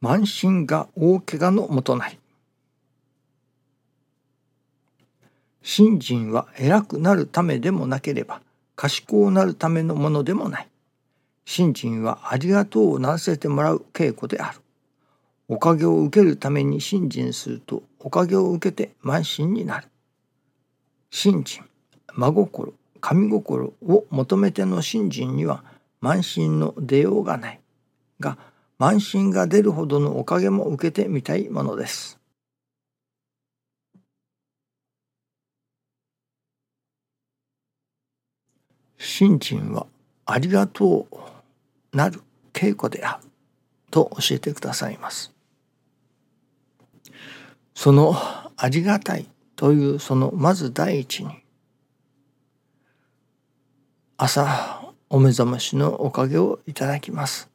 慢心が大怪我のもとなり信心は偉くなるためでもなければ賢うなるためのものでもない。信心はありがとうをならせてもらう稽古である。おかげを受けるために信心するとおかげを受けて慢心になる。信心真心神心を求めての信心には慢心の出ようがない。が慢心が出るほどのおかげも受けてみたいものです。信心はありがとうなる稽古であると教えてくださいます。そのありがたいというそのまず第一に朝お目覚ましのおかげをいただきます。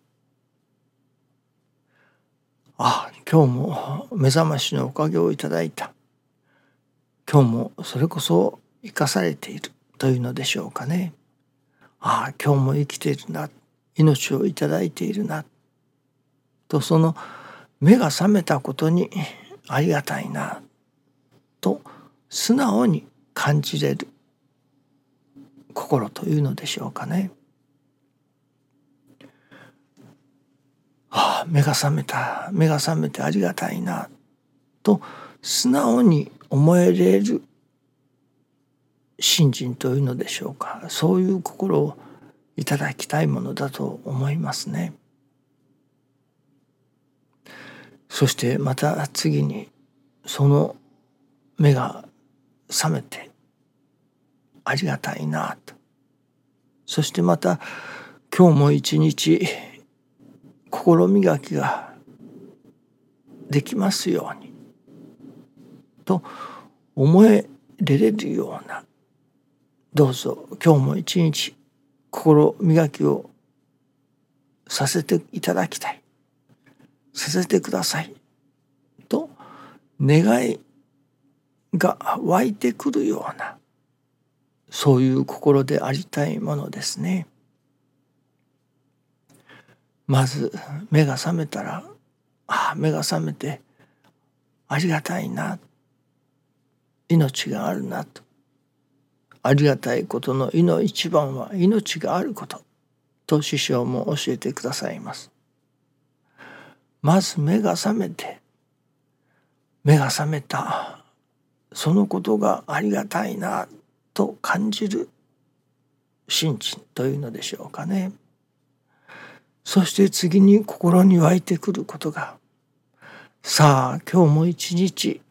あ今日も目覚ましのおかげをいただいた今日もそれこそ生かされているというのでしょうかね。ああ今日も生きているな命をいただいているなとその目が覚めたことにありがたいなと素直に感じれる心というのでしょうかね。ああ目が覚めた。目が覚めてありがたいな。と素直に思えれる信心というのでしょうか。そういう心をいただきたいものだと思いますね。そしてまた次にその目が覚めてありがたいなと。そしてまた今日も一日心磨きができますようにと思えれれるようなどうぞ今日も一日心磨きをさせていただきたいさせてくださいと願いが湧いてくるようなそういう心でありたいものですね。まず目が覚めたらああ目が覚めてありがたいな命があるなとありがたいことの意の一番は命があることと師匠も教えてくださいます。まず目が覚めて目が覚めたそのことがありがたいなと感じる心身というのでしょうかね。そして次に心に湧いてくることが。さあ今日も一日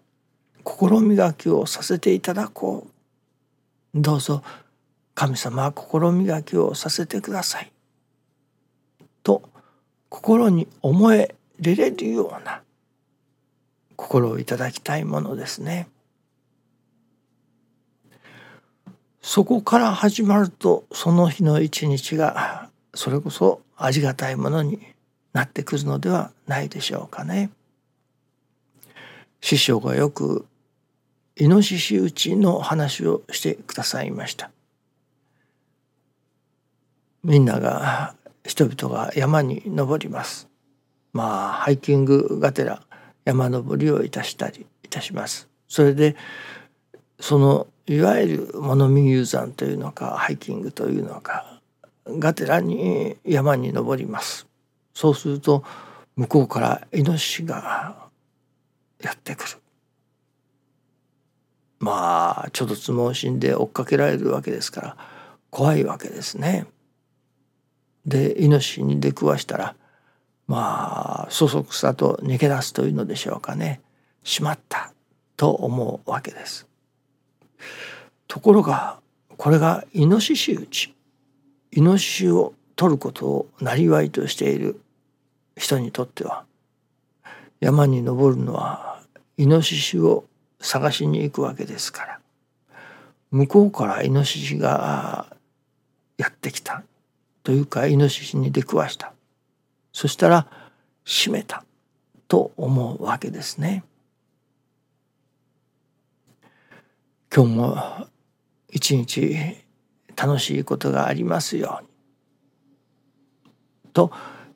心磨きをさせていただこう。どうぞ神様は心磨きをさせてください。と心に思えれれるような心をいただきたいものですね。そこから始まるとその日の一日がそれこそありがたいものになってくるのではないでしょうかね。師匠がよくイノシシ打ちの話をしてくださいました。みんなが人々が山に登ります。まあハイキングがてら山登りをいたしたりいたします。それでそのいわゆる物見遊山というのかハイキングというのかがてらに山に登りますそうすると向こうからイノシシがやってくるまあちょっとつ盲信で追っかけられるわけですから怖いわけですね。でイノシシに出くわしたらまあそそくさと逃げ出すというのでしょうかねしまったと思うわけです。ところがこれがイノシシ打ちイノシシを取ることをなりわいとしている人にとっては山に登るのはイノシシを探しに行くわけですから向こうからイノシシがやってきたというかイノシシに出くわしたそしたら閉めたと思うわけですね。今日も一日楽しいことがありますように。と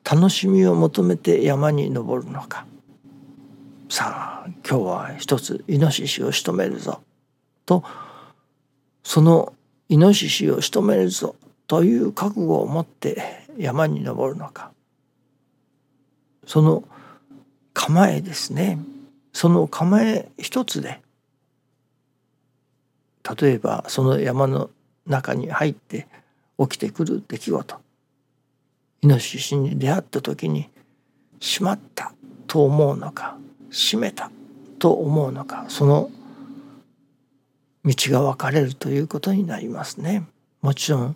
楽しみを求めて山に登るのか。さあ今日は一つイノシシを仕留めるぞ。とそのイノシシを仕留めるぞ。という覚悟を持って山に登るのか。その構えですね。その構え一つで例えばその山の中に入って起きてくる出来事イノシシに出会った時に「しまった」と思うのか「閉めた」と思うのかその道が分かれるということになりますね。もちろん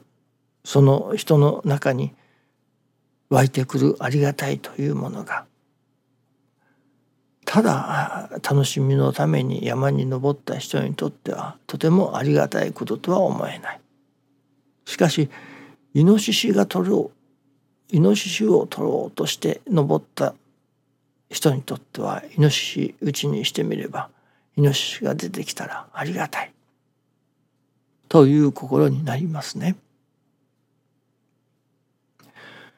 その人の中に湧いてくるありがたいというものがただ楽しみのために山に登った人にとってはとてもありがたいこととは思えない。しかしイノシシが取ろうイノシシを取ろうとして登った人にとってはイノシシうちにしてみればイノシシが出てきたらありがたいという心になりますね。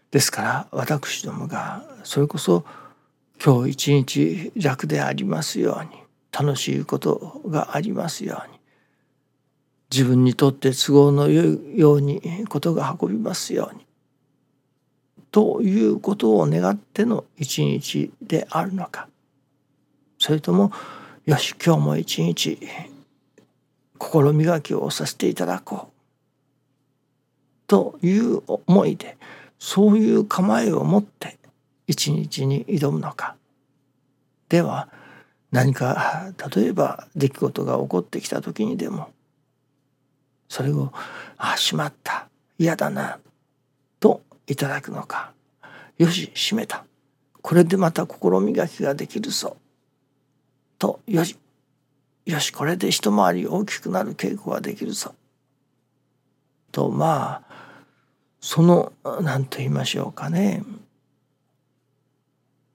ですから私どもがそれこそ今日一日楽でありますように楽しいことがありますように自分にとって都合のよいようにことが運びますようにということを願っての一日であるのか。それともよし今日も一日心磨きをさせていただこう。という思いでそういう構えを持って一日に挑むのか。では何か例えば出来事が起こってきた時にでもそれを「あしまった。嫌だな」といただくのか「よし閉めた。これでまた心磨きができるぞ」と「よし。よしこれで一回り大きくなる稽古ができるぞ」とまあその何と言いましょうかね。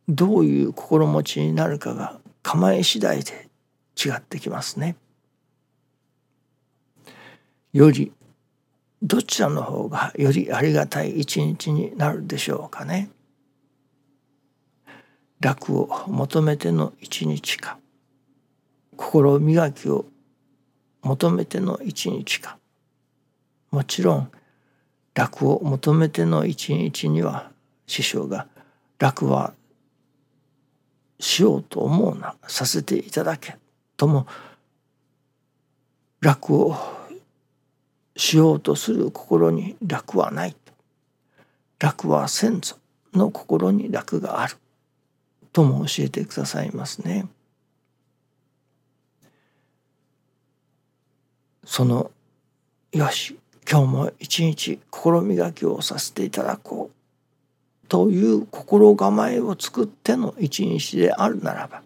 どういう心持ちになるかが構え次第で違ってきますね。よりどちらの方がよりありがたい一日になるでしょうかね。楽を求めての一日か心磨きを求めての一日かもちろん楽を求めての一日には師匠が楽はしようと思うなさせていただけとも楽をしようとする心に楽はない楽は先祖の心に楽があるとも教えてくださいますね。そのよし今日も一日心磨きをさせていただこうという心構えを作っての一日であるならば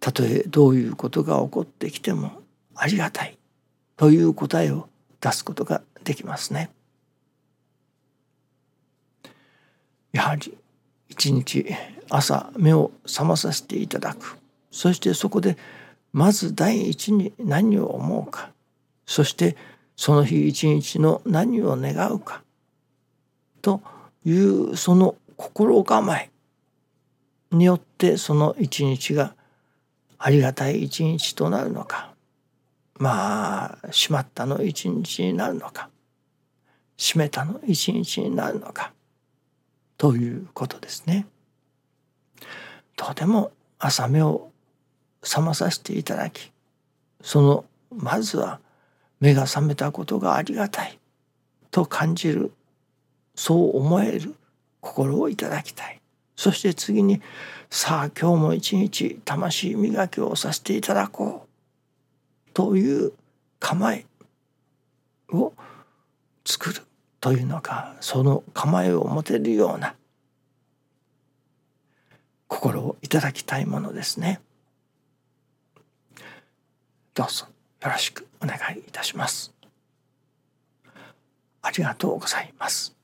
たとえどういうことが起こってきてもありがたいという答えを出すことができますね。やはり一日朝目を覚まさせていただく。そしてそこでまず第一に何を思うか。そしてその日一日の何を願うか。というその心構えによってその一日がありがたい一日となるのか。まあしまったの一日になるのか。閉めたの一日になるのか。ということですね。とても朝目を覚まさせていただきそのまずは目が覚めたことがありがたいと感じるそう思える心をいただきたいそして次にさあ今日も一日魂磨きをさせていただこうという構えを作るというのかその構えを持てるような心をいただきたいものですね。どうぞよろしくお願いいたします。ありがとうございます。